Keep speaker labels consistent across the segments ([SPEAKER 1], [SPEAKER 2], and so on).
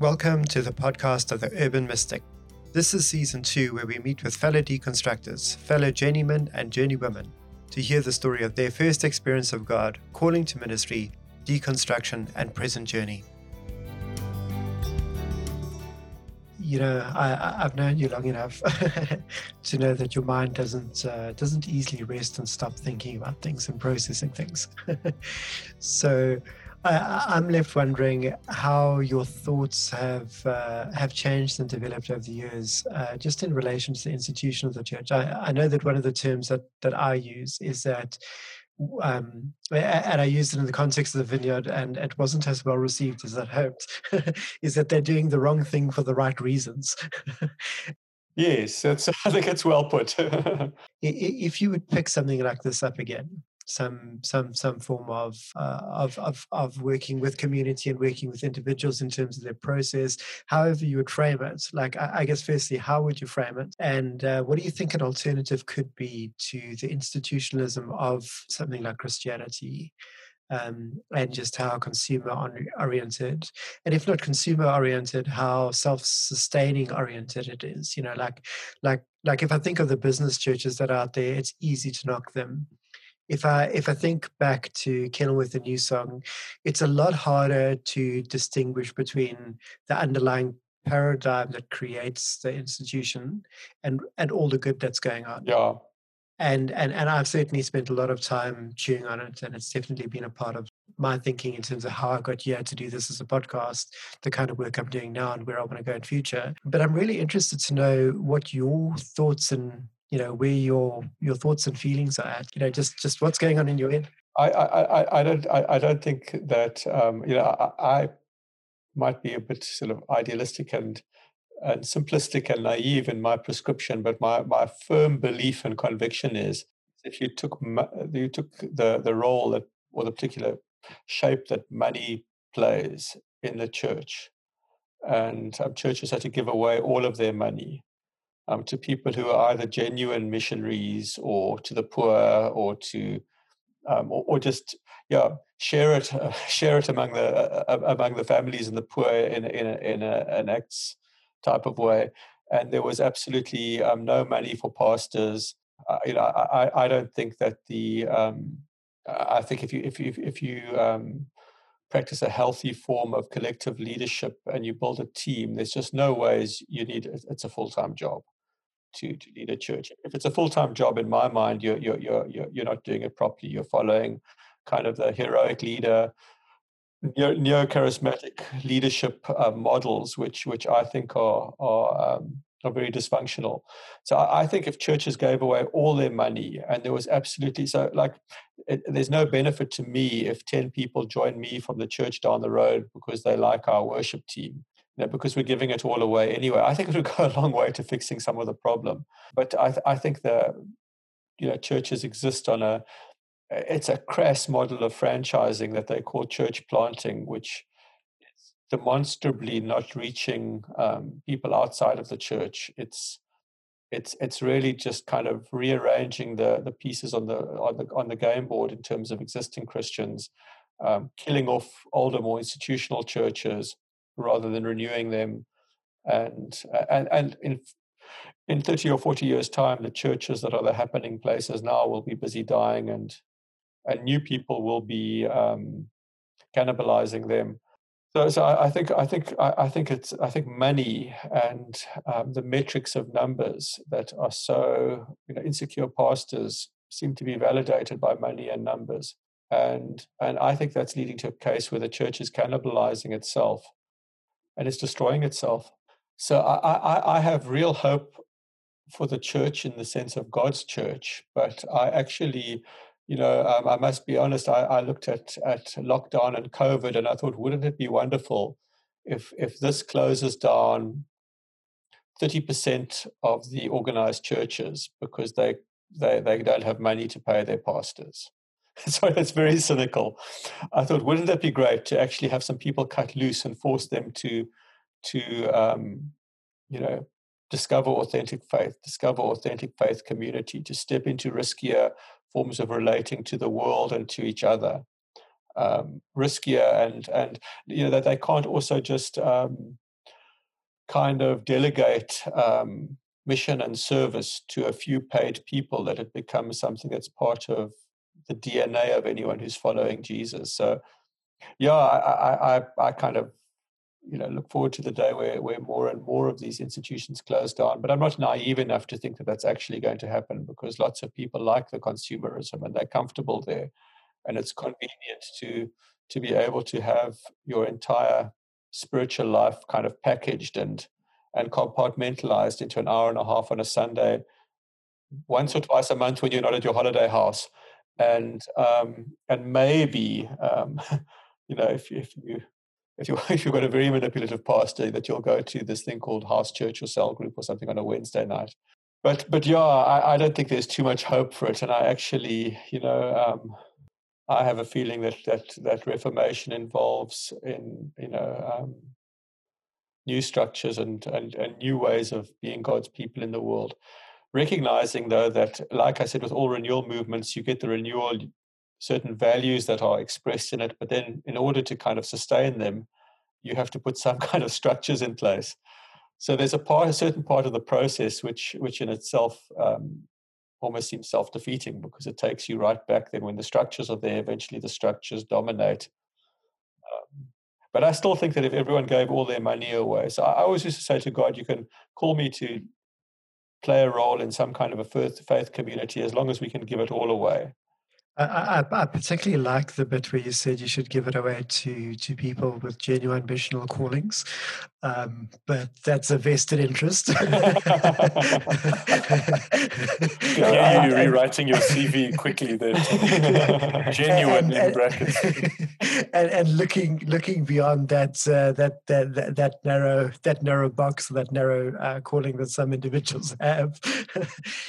[SPEAKER 1] Welcome to the podcast of the Urban Mystic. This is season two, where we meet with fellow deconstructors, fellow journeymen and journeywomen, to hear the story of their first experience of God, calling to ministry, deconstruction, and present journey. You know, I, have known you long enough to know that your mind doesn't uh, doesn't easily rest and stop thinking about things and processing things. so I, am left wondering how your thoughts have uh, have changed and developed over the years, uh, just in relation to the institution of the church. I, I, know that one of the terms that that I use is that, um, and I used it in the context of the vineyard, and it wasn't as well received as I hoped. is that they're doing the wrong thing for the right reasons.
[SPEAKER 2] yes, that's, I think it's well put.
[SPEAKER 1] if you would pick something like this up again, some some some form of, uh, of of of working with community and working with individuals in terms of their process. However you would frame it like i, I guess firstly how would you frame it? And uh, what do you think an alternative could be to the institutionalism of something like christianity um, and just how consumer oriented and if not consumer oriented how self-sustaining oriented it is? You know like like like if i think of the business churches that are out there it's easy to knock them if I if I think back to Kenilworth and New Song, it's a lot harder to distinguish between the underlying paradigm that creates the institution and and all the good that's going on.
[SPEAKER 2] Yeah.
[SPEAKER 1] And and and I've certainly spent a lot of time chewing on it, and it's definitely been a part of my thinking in terms of how I got here to do this as a podcast, the kind of work I'm doing now, and where I want to go in future. But I'm really interested to know what your thoughts and you know where your your thoughts and feelings are at you know just just what's going on in your head?
[SPEAKER 2] I i i don't i, I don't think that um you know I, I might be a bit sort of idealistic and and simplistic and naive in my prescription but my my firm belief and conviction is if you took you took the the role that or the particular shape that money plays in the church and um, churches had to give away all of their money um, to people who are either genuine missionaries or to the poor or to um, or, or, just yeah share it uh, share it among the uh, uh, among the families and the poor in in a, in a, an acts type of way. And there was absolutely um, no money for pastors. Uh, you know I, I don't think that the um, I think if you if you if you um, practice a healthy form of collective leadership and you build a team, there's just no ways you need it's a full time job to to lead a church. If it's a full time job, in my mind, you're you're you're you're not doing it properly. You're following kind of the heroic leader, neo charismatic leadership uh, models, which which I think are are um, are very dysfunctional. So I, I, think if churches gave away all their money and there was absolutely so like it, there's no benefit to me if 10 people join me from the church down the road because they like our worship team know, because we're giving it all away anyway. I think it would go a long way to fixing some of the problem. But I, th- I think the you know churches exist on a it's a crass model of franchising that they call church planting, which is demonstrably not reaching um, people outside of the church. It's it's it's really just kind of rearranging the the pieces on the on the on the game board in terms of existing Christians, um, killing off older, more institutional churches, rather than renewing them. And and and in in 30 or 40 years time the churches that are the happening places now will be busy dying and and new people will be um, cannibalizing them. So, so I, I think I think I, think it's I think money and um, the metrics of numbers that are so you know insecure pastors seem to be validated by money and numbers. And and I think that's leading to a case where the church is cannibalizing itself and it's destroying itself. So I, I, I have real hope for the church in the sense of God's church, but I actually, you know, um, I must be honest. I, I looked at at lockdown and COVID, and I thought, wouldn't it be wonderful if if this closes down thirty percent of the organized churches because they they they don't have money to pay their pastors. so that's very cynical. I thought, wouldn't that be great to actually have some people cut loose and force them to, to um, you know, discover authentic faith, discover authentic faith community, to step into riskier forms of relating to the world and to each other. Um, riskier and and you know that they can't also just um, kind of delegate um, mission and service to a few paid people that it becomes something that's part of the DNA of anyone who's following Jesus. So, yeah, I, I, I kind of you know look forward to the day where where more and more of these institutions close down. But I'm not naive enough to think that that's actually going to happen because lots of people like the consumerism and they're comfortable there, and it's convenient to to be able to have your entire spiritual life kind of packaged and and compartmentalized into an hour and a half on a Sunday, once or twice a month when you're not at your holiday house, and um, and maybe um, you know if if you if you if you've got a very manipulative pastor that you'll go to this thing called house church or cell group or something on a Wednesday night. But but yeah, I, I don't think there's too much hope for it, and I actually you know. Um, I have a feeling that that that reformation involves in you know um, new structures and, and and new ways of being God's people in the world. Recognizing though that, like I said, with all renewal movements, you get the renewal certain values that are expressed in it, but then in order to kind of sustain them, you have to put some kind of structures in place. So there's a part, a certain part of the process which, which in itself um, almost seems self-defeating because it takes you right back then when the structures are there eventually the structures dominate um, but i still think that if everyone gave all their money away so i always used to say to god you can call me to play a role in some kind of a faith community as long as we can give it all away
[SPEAKER 1] I, I, particularly like the bit where you said you should give it away to to people with genuine missional callings, um, but that's a vested interest. yeah,
[SPEAKER 3] you rewriting your CV quickly there. genuine and, in brackets.
[SPEAKER 1] And, and, looking looking beyond that, uh, that, that that that narrow that narrow box, that narrow uh, calling that some individuals have.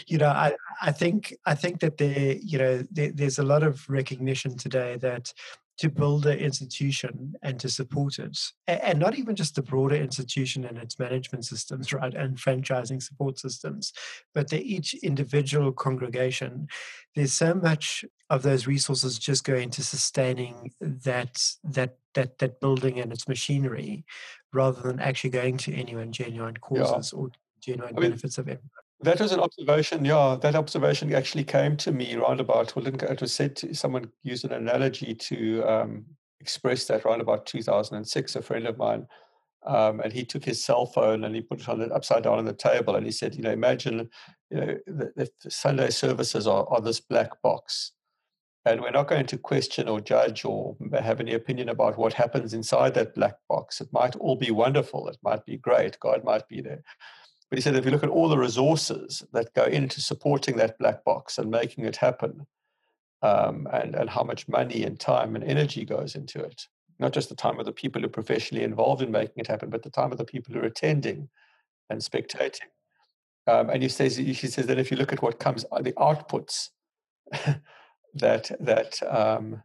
[SPEAKER 1] you know, I I think I think that there you know there, there's a lot of recognition today that to build an institution and to support it, and not even just the broader institution and its management systems, right, and franchising support systems, but that each individual congregation, there's so much of those resources just go into sustaining that that that that building and its machinery, rather than actually going to anyone genuine causes yeah. or genuine I mean, benefits of everyone.
[SPEAKER 2] That was an observation. Yeah, that observation actually came to me roundabout. Well, it was said to, someone used an analogy to um, express that roundabout 2006. A friend of mine, um, and he took his cell phone and he put it on the upside down on the table, and he said, "You know, imagine, you know, the, the Sunday services are, are this black box." And we're not going to question or judge or have any opinion about what happens inside that black box. It might all be wonderful. It might be great. God might be there. But he said if you look at all the resources that go into supporting that black box and making it happen, um, and, and how much money and time and energy goes into it, not just the time of the people who are professionally involved in making it happen, but the time of the people who are attending and spectating. Um, and he says, he says that if you look at what comes, uh, the outputs that that um,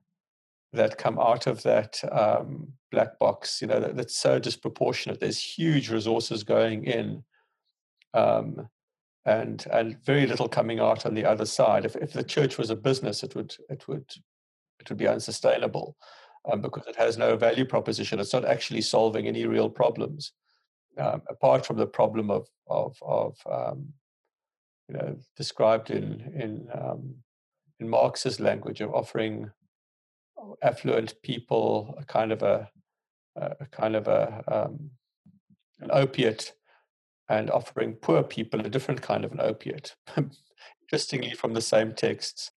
[SPEAKER 2] that come out of that um, black box, you know, that, that's so disproportionate. There's huge resources going in um, and and very little coming out on the other side. If if the church was a business, it would it would it would be unsustainable um, because it has no value proposition. It's not actually solving any real problems, um, apart from the problem of of of um, you know described in in um, in Marx's language of offering affluent people a kind of a, a kind of a um, an opiate and offering poor people a different kind of an opiate, interestingly from the same texts.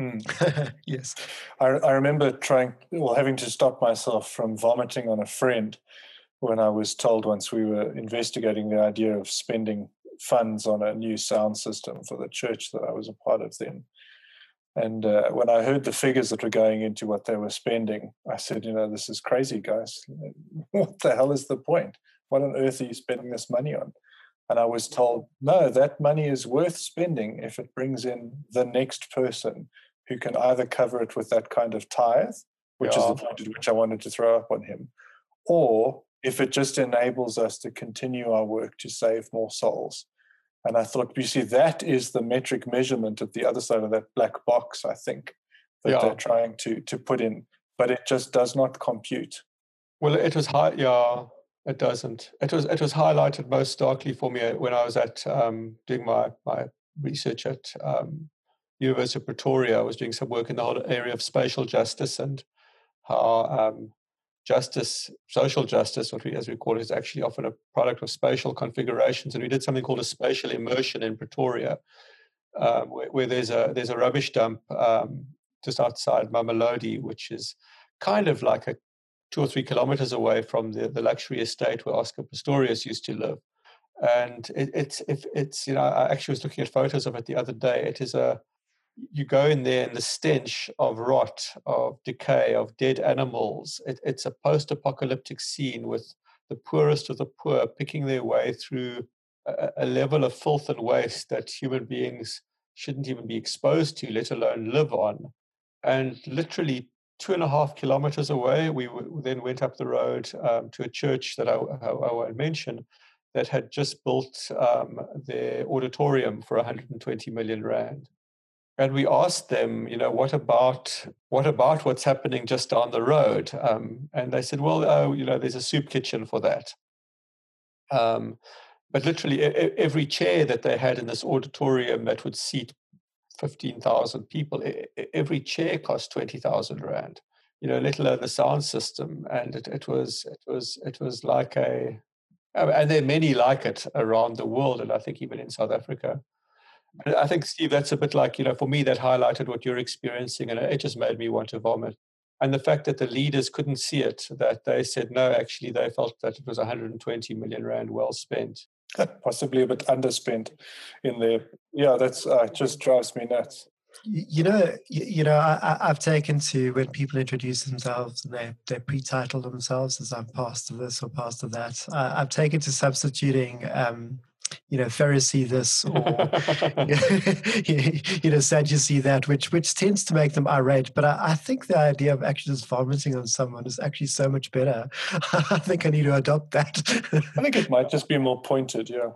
[SPEAKER 3] Mm. yes, I, I remember trying, well, having to stop myself from vomiting on a friend when I was told once we were investigating the idea of spending funds on a new sound system for the church that I was a part of then. And uh, when I heard the figures that were going into what they were spending, I said, you know, this is crazy, guys. What the hell is the point? What on earth are you spending this money on? And I was told, no, that money is worth spending if it brings in the next person who can either cover it with that kind of tithe, which yeah. is the point at which I wanted to throw up on him, or if it just enables us to continue our work to save more souls. And I thought, you see, that is the metric measurement at the other side of that black box, I think, that yeah. they're trying to to put in. But it just does not compute.
[SPEAKER 2] Well, it was high, yeah. It doesn't. It was it was highlighted most starkly for me when I was at um, doing my my research at um, University of Pretoria. I was doing some work in the whole area of spatial justice and how um, justice, social justice, what we as we call it, is actually often a product of spatial configurations. And we did something called a spatial immersion in Pretoria, um, where, where, there's a there's a rubbish dump um, just outside Mamelodi, which is kind of like a two or three kilometers away from the, the luxury estate where Oscar Pistorius used to live. And it, it's if it's you know I actually was looking at photos of it the other day. It is a you go in there and the stench of rot, of decay, of dead animals. It, it's a post-apocalyptic scene with the poorest of the poor picking their way through a, a level of filth and waste that human beings shouldn't even be exposed to, let alone live on. And literally two and a half kilometers away, we w- then went up the road um, to a church that I, I, I won't mention that had just built um, their auditorium for 120 million rand and we asked them, you know, what about what about what's happening just down the road? Um, and they said, well, oh, you know, there's a soup kitchen for that. Um, but literally, every chair that they had in this auditorium that would seat fifteen thousand people, every chair cost twenty thousand rand. You know, let alone the sound system, and it, it was it was it was like a, oh, and there are many like it around the world, and I think even in South Africa. I think, Steve, that's a bit like, you know, for me, that highlighted what you're experiencing, and it just made me want to vomit. And the fact that the leaders couldn't see it, that they said, no, actually, they felt that it was 120 million Rand well spent.
[SPEAKER 3] Possibly a bit underspent in there. Yeah, that's uh, just drives me nuts.
[SPEAKER 1] You know, you know, I, have taken to when people introduce themselves and they they pre-title themselves as I'm pastor this or pastor that. Uh, I've taken to substituting um, you know Pharisee this or you know Sadducee that, which which tends to make them irate. But I, I, think the idea of actually just vomiting on someone is actually so much better. I think I need to adopt that.
[SPEAKER 3] I think it might just be more pointed. Yeah.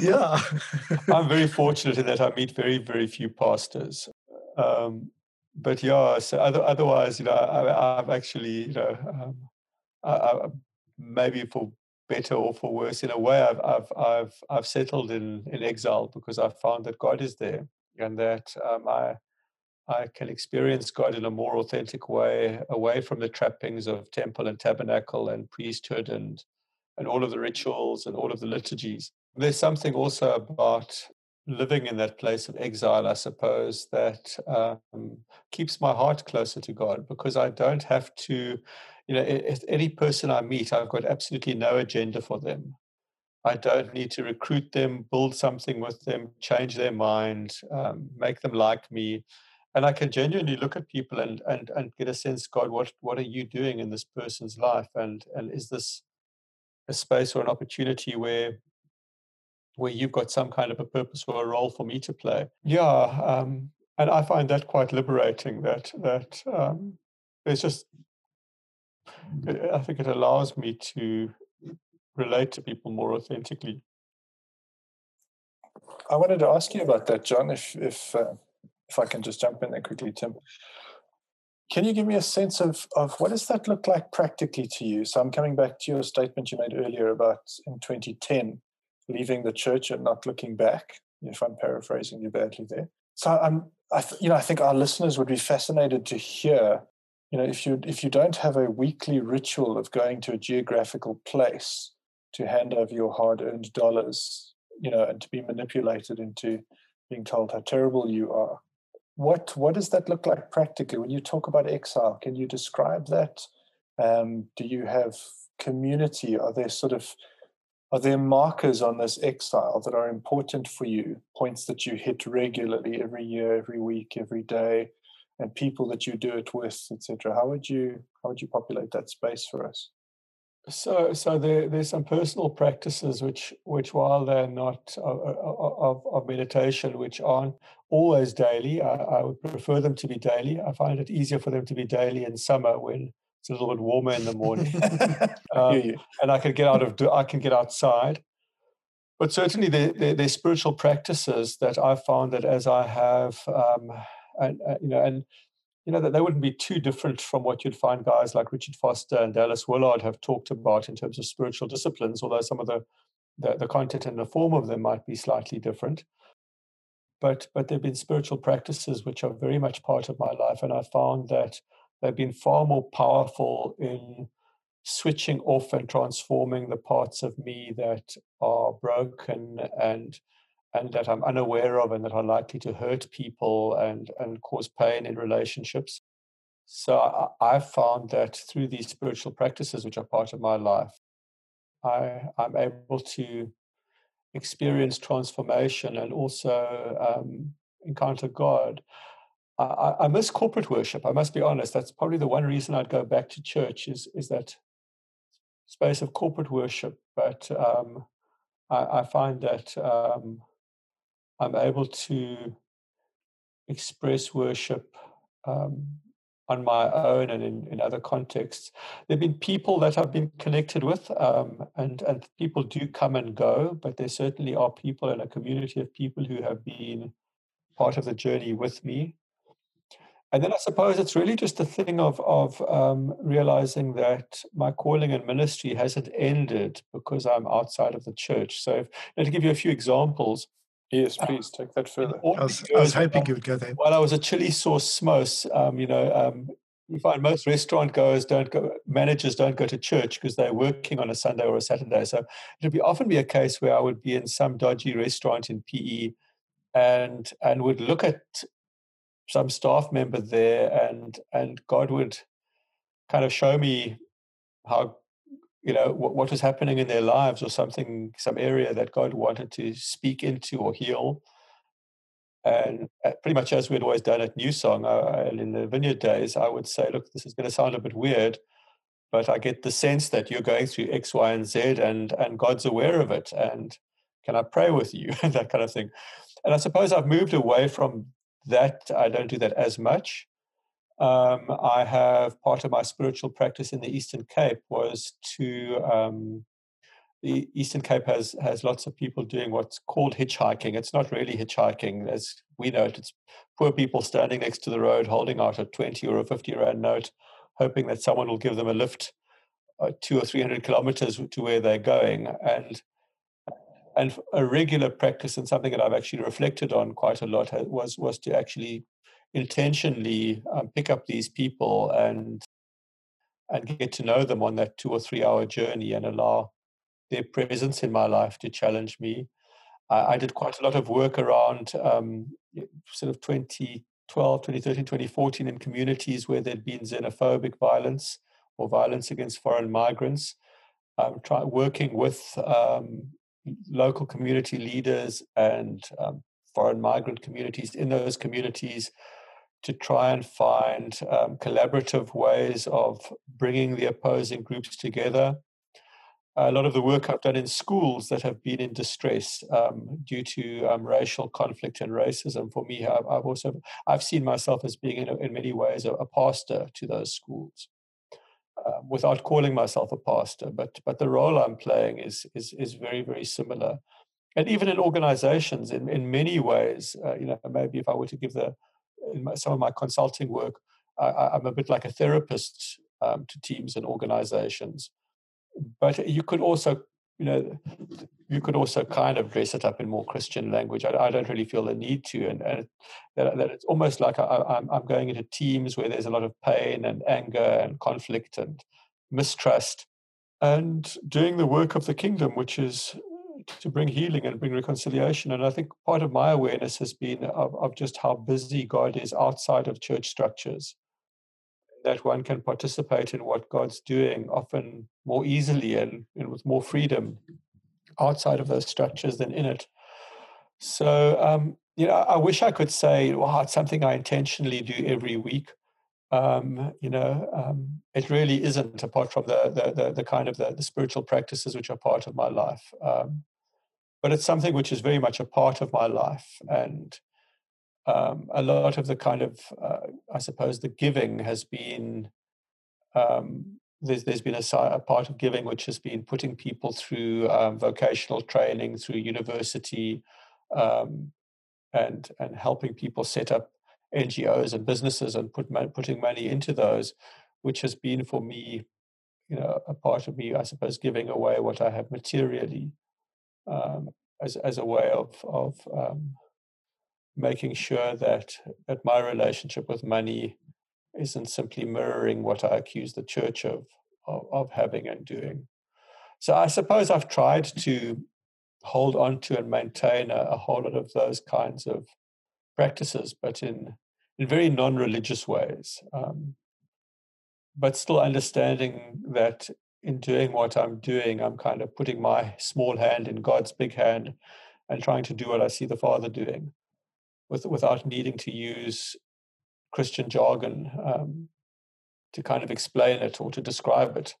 [SPEAKER 1] Yeah.
[SPEAKER 2] I'm very fortunate in that I meet very very few pastors. Um, but yeah, so other, otherwise, you know, I, have actually, you know, um, I, I, maybe for better or for worse. In a way, I've I've I've, I've settled in in exile because I've found that God is there and that um, I I can experience God in a more authentic way, away from the trappings of temple and tabernacle and priesthood and and all of the rituals and all of the liturgies. There's something also about living in that place of exile, I suppose, that um, keeps my heart closer to God because I don't have to you know, any person I meet, I've got absolutely no agenda for them. I don't need to recruit them, build something with them, change their mind, um, make them like me. And I can genuinely look at people and, and, and get a sense, God, what, what are you doing in this person's life? And, and is this a space or an opportunity where where you've got some kind of a purpose or a role for me to play? Yeah, um, and I find that quite liberating. That that um, there's just I think it allows me to relate to people more authentically.
[SPEAKER 3] I wanted to ask you about that, John. If if uh, if I can just jump in there quickly, Tim. Can you give me a sense of of what does that look like practically to you? So I'm coming back to your statement you made earlier about in 2010 leaving the church and not looking back. If I'm paraphrasing you badly there. So I'm, I th- you know, I think our listeners would be fascinated to hear you know if you if you don't have a weekly ritual of going to a geographical place to hand over your hard-earned dollars you know and to be manipulated into being told how terrible you are what what does that look like practically when you talk about exile can you describe that um, do you have community are there sort of are there markers on this exile that are important for you points that you hit regularly every year every week every day and people that you do it with, etc. How would you how would you populate that space for us?
[SPEAKER 2] So, so there, there's some personal practices which, which while they're not of, of, of meditation, which aren't always daily, I, I, would prefer them to be daily. I find it easier for them to be daily in summer when it's a little bit warmer in the morning, um, and I can get out of I can get outside. But certainly, there, there, there's spiritual practices that I've found that as I have um, and uh, you know and you know, that they wouldn't be too different from what you'd find guys like Richard Foster and Dallas Willard have talked about in terms of spiritual disciplines, although some of the, the, the content and the form of them might be slightly different. But, but there have been spiritual practices which are very much part of my life, and I found that they've been far more powerful in switching off and transforming the parts of me that are broken and and that I'm unaware of and that are likely to hurt people and, and cause pain in relationships. So I, I found that through these spiritual practices, which are part of my life, I, I'm able to experience transformation and also um, encounter God. I, I, miss corporate worship. I must be honest. That's probably the one reason I'd go back to church is is that space of corporate worship. But um, I, I, find that um, I'm able to express worship um, on my own and in, in other contexts. There have been people that I've been connected with, um, and, and people do come and go, but there certainly are people in a community of people who have been part of the journey with me. And then I suppose it's really just a thing of, of um, realizing that my calling and ministry hasn't ended because I'm outside of the church. So, if, to give you a few examples,
[SPEAKER 3] Yes, uh, please take that further.
[SPEAKER 1] I was, I was hoping you would go there.
[SPEAKER 2] While I was a chili sauce smos, um, you know, um, you find most restaurant goers don't go, managers don't go to church because they're working on a Sunday or a Saturday. So it would be often be a case where I would be in some dodgy restaurant in PE and and would look at some staff member there and and God would kind of show me how you know what, what was happening in their lives or something some area that god wanted to speak into or heal. And uh, pretty much as we'd always done at new song uh, and in the vineyard days i would say look this is going to sound a bit weird but i get the sense that you're going through x y and z and and god's aware of it and can i pray with you? and that kind of thing. And i suppose i've moved away from that i don't do that as much um, I have part of my spiritual practice in the Eastern Cape was to um, the Eastern Cape has has lots of people doing what's called hitchhiking. It's not really hitchhiking as we know it. It's poor people standing next to the road holding out a twenty or a fifty rand note, hoping that someone will give them a lift uh, two or three hundred kilometers to where they're going. And and a regular practice and something that I've actually reflected on quite a lot was was to actually intentionally um, pick up these people and and get to know them on that two or three hour journey and allow their presence in my life to challenge me. I, I did quite a lot of work around um, sort of 2012, 2013, 2014 in communities where there'd been xenophobic violence or violence against foreign migrants. Um, try, working with um, local community leaders and um, foreign migrant communities in those communities to try and find um, collaborative ways of bringing the opposing groups together. A lot of the work I've done in schools that have been in distress um, due to um, racial conflict and racism. For me, I've, I've, also I've seen myself as being in, in many ways a, a, pastor to those schools, uh, without calling myself a pastor. But but the role I'm playing is is is very very similar, and even in organizations, in in many ways, uh, you know, maybe if I were to give the my, some of my consulting work, I, am a bit like a therapist um, to teams and organizations. But you could also, you know, you could also kind of dress it up in more Christian language. I, I don't really feel the need to, and, and that, that, it's almost like I, am I'm going into teams where there's a lot of pain and anger and conflict and mistrust, and doing the work of the kingdom, which is to bring healing and bring reconciliation. And I think part of my awareness has been of, of just how busy God is outside of church structures. That one can participate in what God's doing often more easily and, and with more freedom outside of those structures than in it. So, um, you know, I wish I could say, well, it's something I intentionally do every week. Um, you know, um, it really isn't apart from the, the, the, the kind of the, the, spiritual practices which are part of my life. Um, but it's something which is very much a part of my life and um, a lot of the kind of uh, i suppose the giving has been um, there's, there's been a, a, part of giving which has been putting people through um, vocational training through university um, and and helping people set up NGOs and businesses and put putting money into those, which has been for me, you know, a part of me, I suppose, giving away what I have materially um, as as a way of of um, making sure that that my relationship with money isn't simply mirroring what I accuse the church of, of, of having and doing. So I suppose I've tried to hold on to and maintain a, a whole lot of those kinds of practices, but in in very non-religious ways. Um, but still understanding that in doing what I'm doing, I'm kind of putting my small hand in God's big hand and trying to do what I see the Father doing with, without needing to use Christian jargon um, to kind of explain it or to describe it.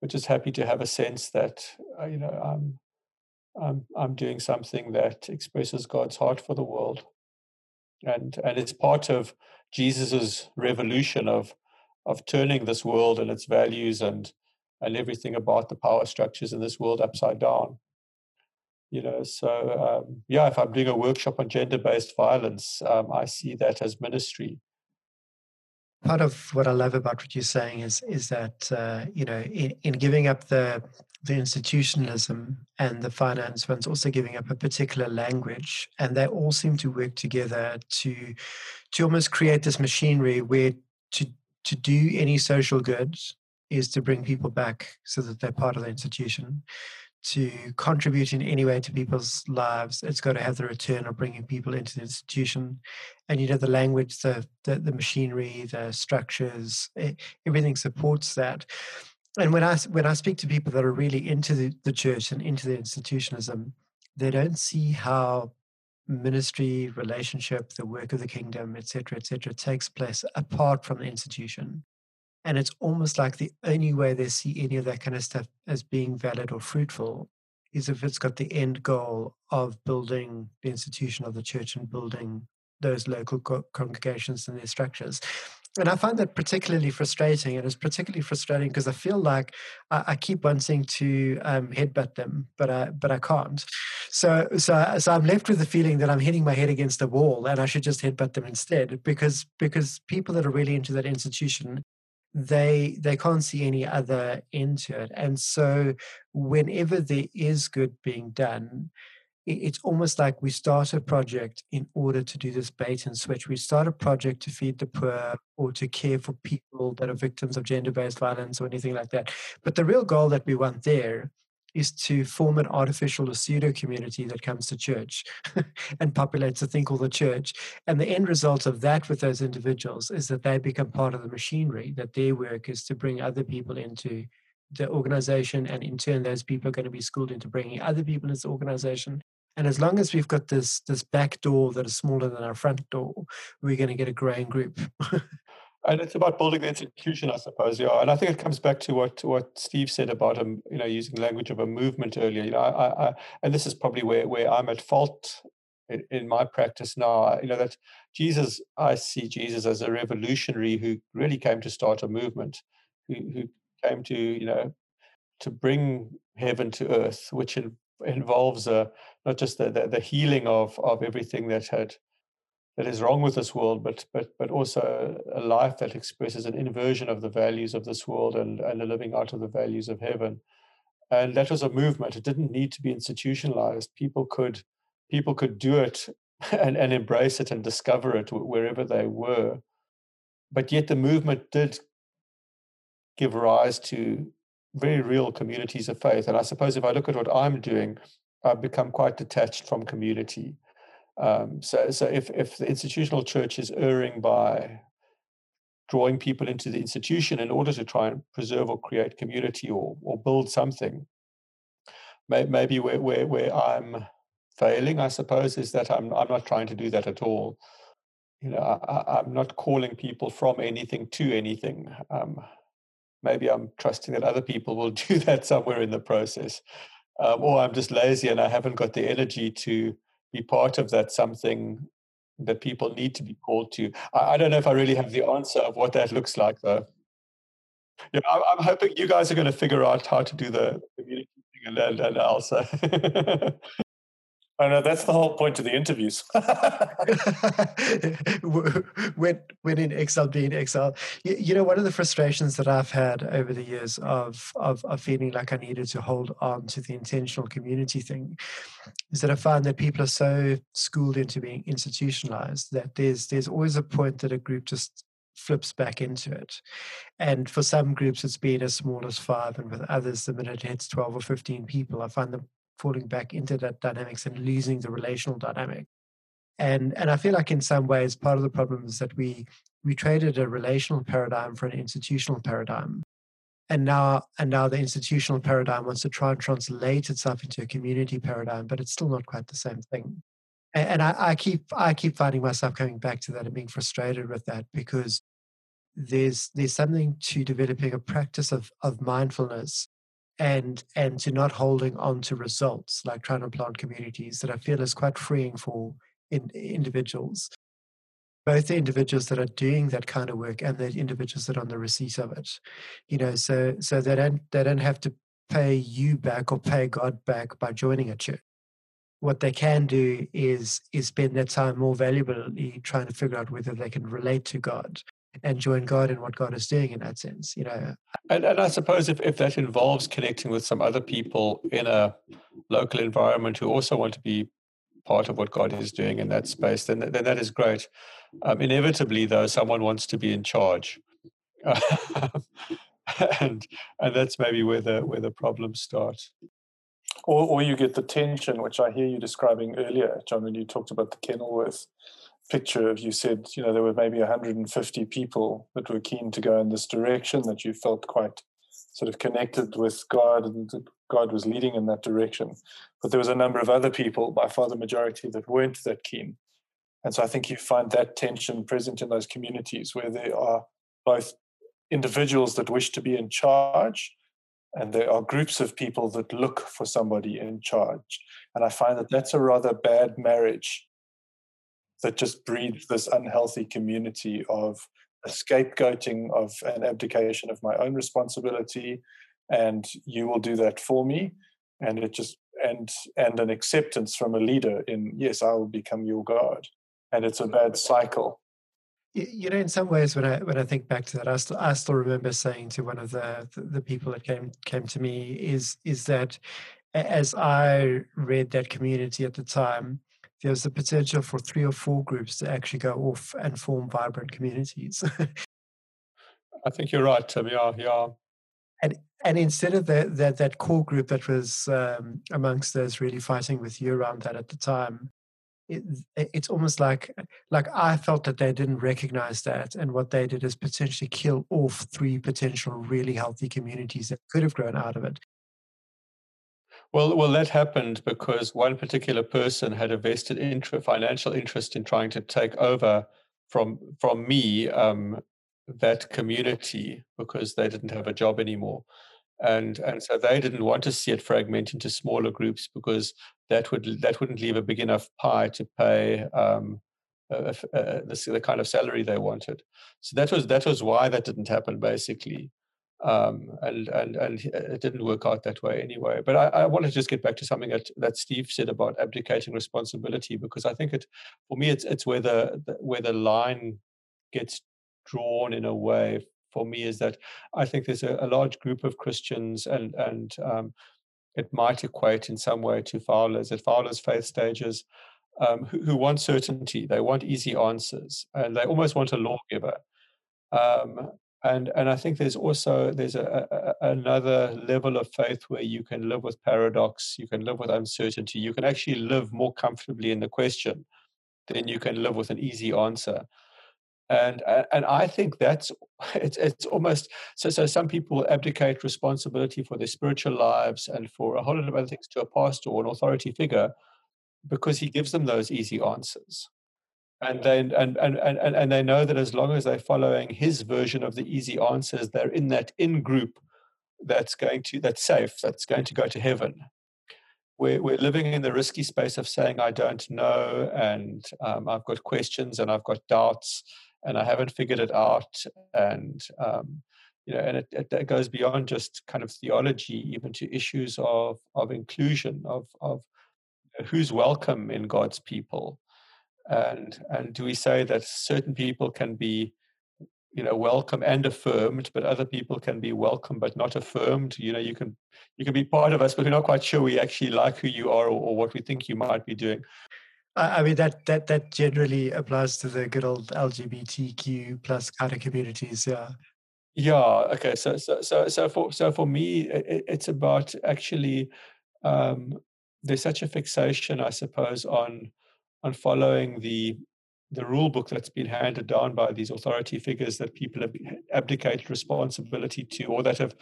[SPEAKER 2] But just happy to have a sense that uh, you know I'm I'm I'm doing something that expresses God's heart for the world, and and it's part of Jesus's revolution of of turning this world and its values and and everything about the power structures in this world upside down you know so um, yeah if i'm doing a workshop on gender-based violence um, i see that as ministry.
[SPEAKER 1] Part of what i love about what you're saying is is that uh, you know in, in giving up the the institutionalism and the finance one's also giving up a particular language and they all seem to work together to to almost create this machinery where to to do any social good is to bring people back so that they're part of the institution to contribute in any way to people's lives, it's got to have the return of bringing people into the institution. And you know, the language, the the, the machinery, the structures, everything supports that. And when I when I speak to people that are really into the, the church and into the institutionalism, they don't see how ministry, relationship, the work of the kingdom, etc., etc., takes place apart from the institution. And it's almost like the only way they see any of that kind of stuff as being valid or fruitful is if it's got the end goal of building the institution of the church and building those local co- congregations and their structures. And I find that particularly frustrating. And it's particularly frustrating because I feel like I, I keep wanting to um, headbutt them, but I but I can't. So so so I'm left with the feeling that I'm hitting my head against a wall, and I should just headbutt them instead. Because because people that are really into that institution they they can't see any other end to it. And so whenever there is good being done it's almost like we start a project in order to do this bait and switch. We start a project to feed the poor or to care for people that are victims of gender-based violence or anything like that. But the real goal that we want there is to form an artificial or pseudo community that comes to church and populates a thing called the church. And the end result of that with those individuals is that they become part of the machinery, that their work is to bring other people into the organization. And in turn, those people are going to be schooled into bringing other people into the organization. And as long as we've got this this back door that is smaller than our front door, we're going to get a growing group.
[SPEAKER 2] and it's about building the institution, I suppose. Yeah, and I think it comes back to what what Steve said about um, you know using language of a movement earlier. You know, I, I and this is probably where where I'm at fault in, in my practice now. You know that Jesus, I see Jesus as a revolutionary who really came to start a movement, who who came to you know to bring heaven to earth, which in, involves uh, not just the, the the healing of of everything that had that is wrong with this world, but but but also a life that expresses an inversion of the values of this world and, and a living out of the values of heaven. And that was a movement. It didn't need to be institutionalized. People could people could do it and, and embrace it and discover it wherever they were. But yet the movement did give rise to very real communities of faith. And I suppose if I look at what I'm doing, I've become quite detached from community. Um, so, so if, if the institutional church is erring by drawing people into the institution in order to try and preserve or create community or, or build something, may, maybe where, where, where I'm failing, I suppose, is that I'm, I'm not trying to do that at all. You know, I, I'm not calling people from anything to anything. Um, maybe I'm trusting that other people will do that somewhere in the process. Um, or I'm just lazy and I haven't got the energy to be part of that something that people need to be called to. I, I don't know if I really have the answer of what that looks like, though. Yeah, I, I'm hoping you guys are going to figure out how to do the community thing and then and also.
[SPEAKER 3] Oh, I know that's the whole point of the interviews.
[SPEAKER 1] when when in exile, being exile, you, you, know, one of the frustrations that I've had over the years of, of of feeling like I needed to hold on to the intentional community thing is that I find that people are so schooled into being institutionalized that there's there's always a point that a group just flips back into it. And for some groups, it's been as small as five, and with others, the minute it hits 12 or 15 people, I find them falling back into that dynamics and losing the relational dynamic. And and I feel like in some ways part of the problem is that we we traded a relational paradigm for an institutional paradigm. And now and now the institutional paradigm wants to try and translate itself into a community paradigm, but it's still not quite the same thing. And, and I, I keep I keep finding myself coming back to that and being frustrated with that because there's there's something to developing a practice of of mindfulness and and to not holding on to results like trying to plant communities that I feel is quite freeing for in, individuals, both the individuals that are doing that kind of work and the individuals that are on the receipt of it. You know, so so they don't they don't have to pay you back or pay God back by joining a church. What they can do is is spend their time more valuably trying to figure out whether they can relate to God and join God in what God is doing in that sense, you know.
[SPEAKER 2] And, and I suppose if, if that involves connecting with some other people in a local environment who also want to be part of what God is doing in that space, then, then that is great. Um, inevitably, though, someone wants to be in charge. and and that's maybe where the where the problems start.
[SPEAKER 3] Or, or you get the tension, which I hear you describing earlier, John, when you talked about the Kenilworth picture of you said you know there were maybe 150 people that were keen to go in this direction that you felt quite sort of connected with god and god was leading in that direction. But there was a number of other people by far the majority that weren't that keen. And so i think you find that tension present in those communities where there are both individuals that wish to be in charge and there are groups of people that look for somebody in charge. And i find that that's a rather bad marriage that just breeds this unhealthy community of a scapegoating of an abdication of my own responsibility and you will do that for me. And it just and and an acceptance from a leader in yes i will become your god. And it's a mm. bad cycle.
[SPEAKER 1] You know in some ways when i when i think back to that i still, I still remember saying to one of the, the the people that came came to me is is that as i read that community at the time there's the potential for three or four groups to actually go off and form vibrant communities.
[SPEAKER 2] I think you're right, Tim. Yeah, yeah.
[SPEAKER 1] And and instead of that that, that core group that was um, amongst those really fighting with you around that at the time, it, it's almost like like I felt that they didn't recognize that, and what they did is potentially kill off three potential really healthy communities that could have grown out of it.
[SPEAKER 2] Well, well, that happened because one particular person had a vested interest, financial interest in trying to take over from from me um, that community because they didn't have a job anymore, and and so they didn't want to see it fragment into smaller groups because that would that wouldn't leave a big enough pie to pay um, uh, uh, the, the kind of salary they wanted. So that was that was why that didn't happen basically um, and and and it didn't work out that way anyway. But I, I want to just get back to something that, that Steve said about abdicating responsibility because I think it for me it's it's where the, where the line gets drawn in a way for me is that I think there's a, a large group of Christians and and um, it might equate in some way to Fowler's at Fowler's faith stages. Um, who, who, want certainty, they want easy answers, and they almost want a lawgiver. Um, and and I think there's also there's a, a, another level of faith where you can live with paradox, you can live with uncertainty, you can actually live more comfortably in the question than you can live with an easy answer. And and I think that's it's it's almost so so some people abdicate responsibility for their spiritual lives and for a whole lot of other things to a pastor or an authority figure because he gives them those easy answers and they and, and and and they know that as long as they're following his version of the easy answers they're in that in group that's going to that's safe that's going to go to heaven. We're, we're living in the risky space of saying i don't know and um, i've got questions and i've got doubts and i haven't figured it out. And um, you know and it, it, it goes beyond just kind of theology even to issues of of inclusion of of who's welcome in God's people, and and do we say that certain people can be you know welcome and affirmed but other people can be welcome but not affirmed you know you can you can be part of us but we're not quite sure we actually like who you are or, or what we think you might be doing
[SPEAKER 1] I mean that that that generally applies to the good old LGBTQ plus kind of communities. Yeah.
[SPEAKER 2] Yeah. Okay. So so so so for so for me, it, it's about actually um, there's such a fixation, I suppose, on on following the the rule book that's been handed down by these authority figures that people have abdicated responsibility to, or that have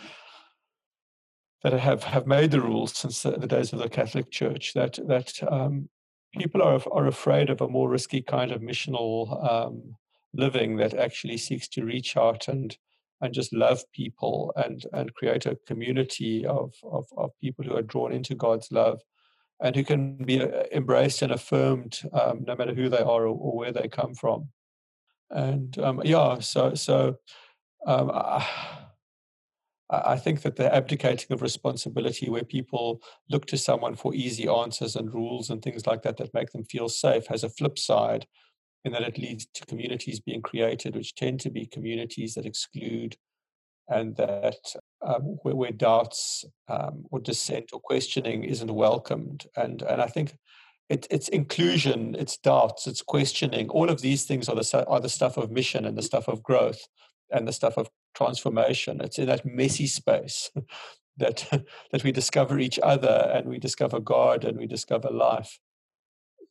[SPEAKER 2] that have, have made the rules since the, the days of the Catholic Church. That that um, people are are afraid of a more risky kind of missional um, living that actually seeks to reach out and and just love people and and create a community of of, of people who are drawn into God's love and who can be uh, embraced and affirmed um, no matter who they are or, or, where they come from. And um, yeah, so so um, I, I, think that the abdicating of responsibility, where people look to someone for easy answers and rules and things like that that make them feel safe, has a flip side in that it leads to communities being created, which tend to be communities that exclude and that um, where, where, doubts um, or dissent or questioning isn't welcomed. And and I think it, it's inclusion, it's doubts, it's questioning. All of these things are the are the stuff of mission and the stuff of growth and the stuff of transformation. It's in that messy space that that we discover each other and we discover God and we discover life.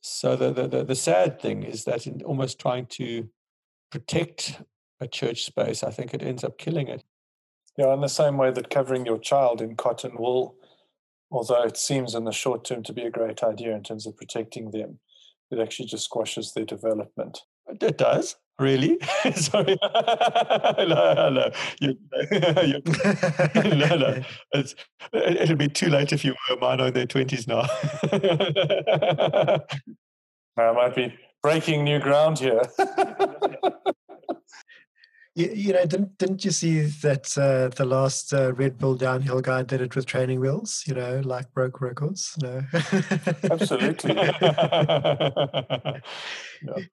[SPEAKER 2] So the the, the, the sad thing is that in almost trying to protect a church space, I think it ends up killing it.
[SPEAKER 3] Yeah, in the same way that covering your child in cotton wool, although it seems in the short term to be a great idea in terms of protecting them, it actually just squashes their development.
[SPEAKER 2] It does. Really? Sorry. no, no, you, you, no, no. It's, it'll be too late if you were mine in their 20s now.
[SPEAKER 3] I might be breaking new ground here.
[SPEAKER 1] You, you know, didn't didn't you see that uh, the last uh, Red Bull downhill guy did it with training wheels? You know, like broke records. No,
[SPEAKER 3] absolutely.
[SPEAKER 1] yeah,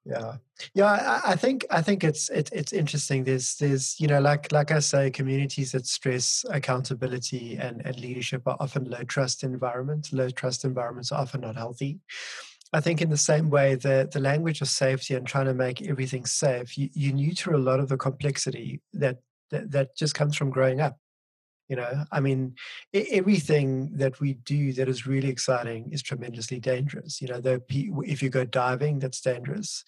[SPEAKER 1] yeah, yeah. I, I, think I think it's it, it's interesting. There's there's you know, like like I say, communities that stress accountability and and leadership are often low trust environments. Low trust environments are often not healthy. I think in the same way, the, the language of safety and trying to make everything safe, you, you neuter a lot of the complexity that, that, that just comes from growing up. You know, I mean, everything that we do that is really exciting is tremendously dangerous. You know, though if you go diving, that's dangerous.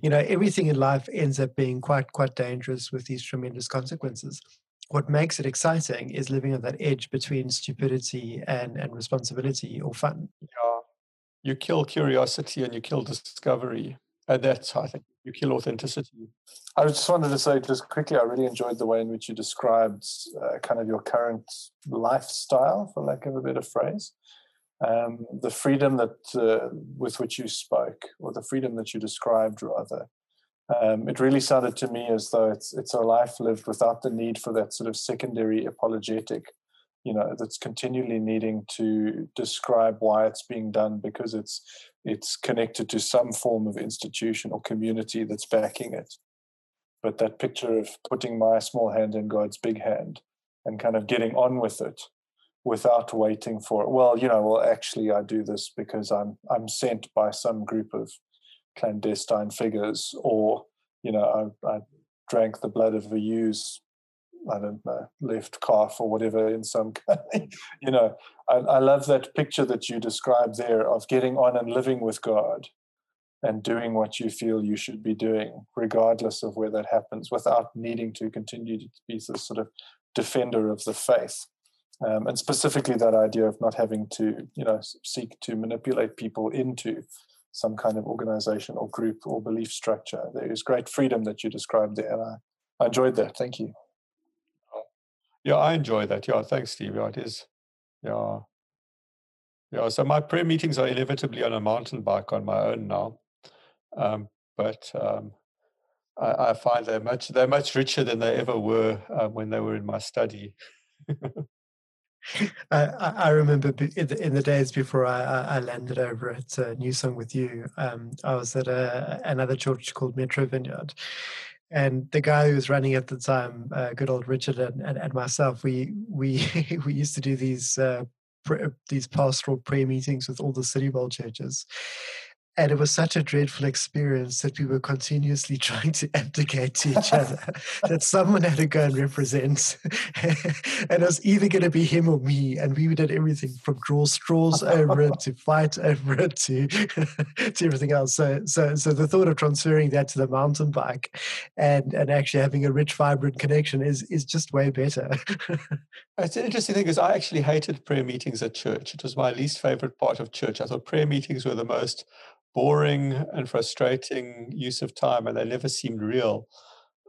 [SPEAKER 1] You know, everything in life ends up being quite quite dangerous with these tremendous consequences. What makes it exciting is living on that edge between stupidity and and responsibility or fun.
[SPEAKER 2] Yeah you kill curiosity and you kill discovery. And that's, I think, you kill authenticity.
[SPEAKER 3] I just wanted to say, just quickly, I really enjoyed the way in which you described uh, kind of your current lifestyle, for lack of a better phrase. Um, the freedom that uh, with which you spoke, or the freedom that you described, rather, um, it really sounded to me as though it's it's a life lived without the need for that sort of secondary apologetic you know that's continually needing to describe why it's being done because it's it's connected to some form of institution or community that's backing it. But that picture of putting my small hand in god's big hand and kind of getting on with it without waiting for it well you know well actually i do this because i'm i'm sent by some group of clandestine figures or you know i, I drank the blood of a ewes I don't know, left calf or whatever in some kind. you know, I, I love that picture that you described there of getting on and living with God and doing what you feel you should be doing, regardless of where that happens, without needing to continue to be this sort of defender of the faith. Um, and specifically that idea of not having to, you know, seek to manipulate people into some kind of organization or group or belief structure. There is great freedom that you described there, and I, I enjoyed that. Thank you.
[SPEAKER 2] Yeah, I enjoy that. Yeah, thanks, Steve. Yeah, it is. Yeah. Yeah, so my prayer meetings are inevitably on a mountain bike on my own now. Um, but um, I, I, find they're much they're much richer than they ever were um, when they were in my study.
[SPEAKER 1] I, I, remember in the, in the, days before I, I landed over at uh, New Song with you, um, I was at a, another church called Metro Vineyard. And the guy who was running at the time, uh, good old Richard and, and, and, myself, we we we used to do these uh, these pastoral prayer meetings with all the city bowl churches, and it was such a dreadful experience that we were continuously trying to abdicate to each other that someone had to go and represent. And it was either going to be him or me and we did everything from draw straws over it to fight over it to to everything else. So so so the thought of transferring that to the mountain bike and and actually having a rich vibrant connection is is just way better
[SPEAKER 2] it's an interesting thing because i actually hated prayer meetings at church. It was my least favorite part of church. I thought prayer meetings were the most boring and frustrating use of time, and they never seemed real.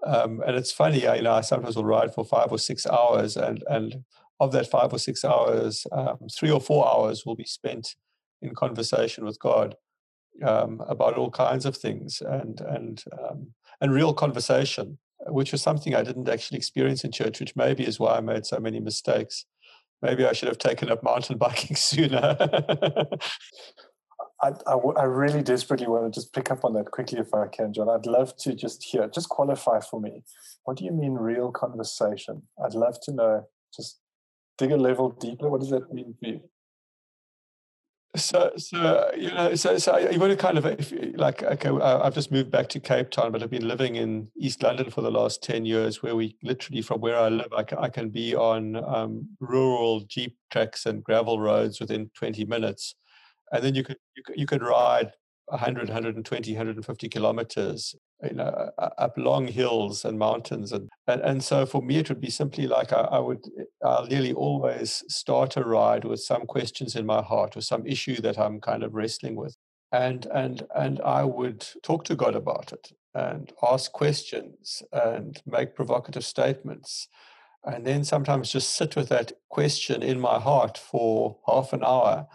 [SPEAKER 2] Um, and it's funny, you know, I sometimes will ride for five or six hours, and and of that five or six hours, um, three or four hours will be spent in conversation with God um, about all kinds of things, and and um, and real conversation, which was something I didn't actually experience in church, which maybe is why I made so many mistakes. Maybe I should have taken up mountain biking sooner.
[SPEAKER 3] I, I, I, really desperately want to just pick up on that quickly if I can, John. I'd love to just hear, just qualify for me. What do you mean real conversation? I'd love to know, just dig a level deeper. What does that mean for you?
[SPEAKER 2] So, so you know, so so you want to kind of if, like okay, I've just moved back to Cape Town, but I've been living in East London for the last ten years, where we literally from where I live, I can, I can be on um, rural jeep tracks and gravel roads within twenty minutes. And then you could you could, you could ride 100 120 150 kilometers you know up long hills and mountains and and, and so for me it would be simply like I, I would i'll nearly always start a ride with some questions in my heart or some issue that i'm kind of wrestling with. And and and i would talk to god about it and ask questions and make provocative statements. And then sometimes just sit with that question in my heart for half an hour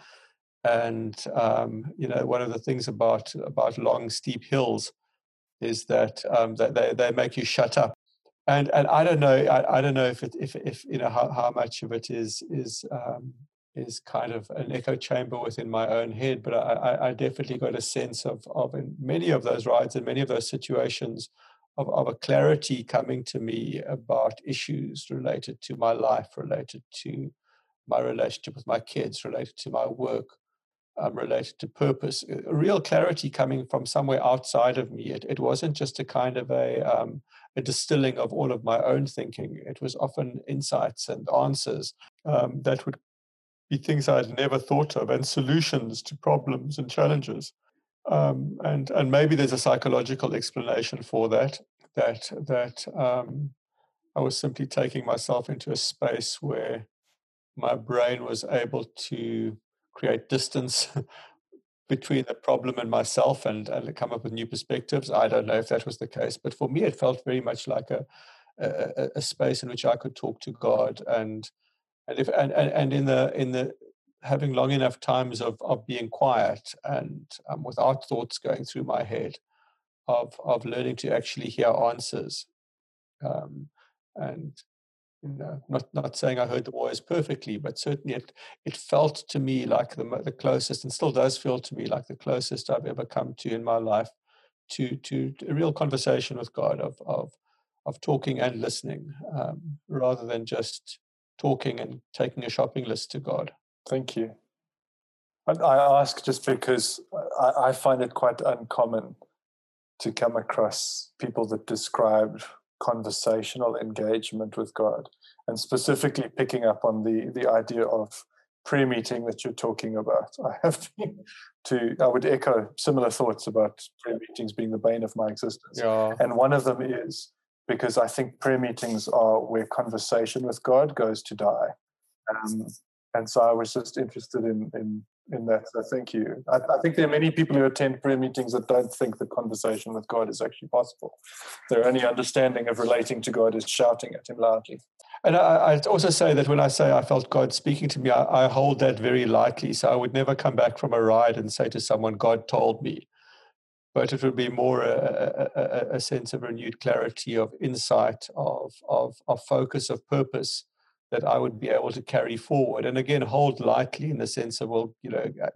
[SPEAKER 2] and um, you know, one of the things about about long steep hills is that um, that they, they make you shut up. And and I don't know I, I don't know if it if if you know how, how much of it is is um, is kind of an echo chamber within my own head, but I, I definitely got a sense of of in many of those rides and many of those situations of, of a clarity coming to me about issues related to my life, related to my relationship with my kids, related to my work, um, related to purpose, a real clarity coming from somewhere outside of me. It, it wasn't just a kind of a, um, a distilling of all of my own thinking. It was often insights and answers um, that would be things I'd never thought of and solutions to problems and challenges. Um, and and maybe there's a psychological explanation for that. That that um, I was simply taking myself into a space where my brain was able to create distance between the problem and myself and, and come up with new perspectives. I don't know if that was the case, but for me, it felt very much like a, a, a space in which I could talk to God and and if and, and, and in the in the having long enough times of, of being quiet and um, without thoughts going through my head of of learning to actually hear answers um, and you know, not not saying I heard the voice perfectly, but certainly it it felt to me like the the closest, and still does feel to me like the closest I've ever come to in my life to to a real conversation with God of of of talking and listening, um, rather than just talking and taking a shopping list to God.
[SPEAKER 3] Thank you. I ask just because I, I find it quite uncommon to come across people that describe conversational engagement with God, and specifically picking up on the the idea of prayer meeting that you're talking about. I have to, I would echo similar thoughts about prayer meetings being the bane of my existence.
[SPEAKER 2] Yeah.
[SPEAKER 3] And one of them is because I think prayer meetings are where conversation with God goes to die. Um, and so I was just interested in in in that. So thank you. I, I, think there are many people who attend prayer meetings that don't think the conversation with God is actually possible. Their only understanding of relating to God is shouting at Him loudly.
[SPEAKER 2] And I, I'd also say that when I say I felt God speaking to me, I, I hold that very lightly. So I would never come back from a ride and say to someone, God told me. But it would be more a, a, a sense of renewed clarity, of insight, of, of, of focus, of purpose that I would be able to carry forward. And again, hold lightly in the sense of, well, you know, uh,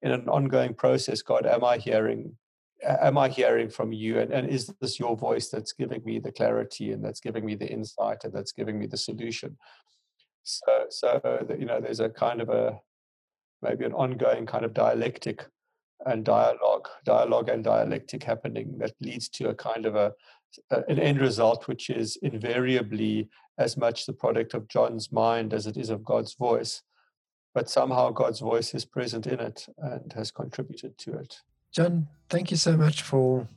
[SPEAKER 2] in an ongoing process, God, am I hearing? Am I hearing from you? And, and is this your voice that's giving me the clarity and that's giving me the insight and that's giving me the solution? So, so you know, there's a kind of a maybe an ongoing kind of dialectic and dialogue, dialogue and dialectic happening that leads to a kind of a an end result which is invariably as much the product of John's mind as it is of God's voice, but somehow God's voice is present in it and has contributed to it.
[SPEAKER 1] John, thank you so much for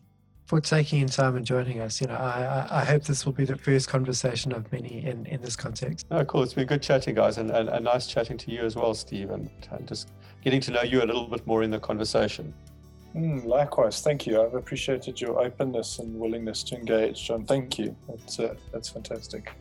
[SPEAKER 1] for taking in time and joining us. You know, I, I hope this will be the first conversation of many in, in this context.
[SPEAKER 2] Oh, cool. It's been good chatting, guys, and, and, and nice chatting to you as well, Steve, and, and just getting to know you a little bit more in the conversation.
[SPEAKER 3] Mm, likewise, thank you. I've appreciated your openness and willingness to engage, John. Thank you. That's uh, that's fantastic.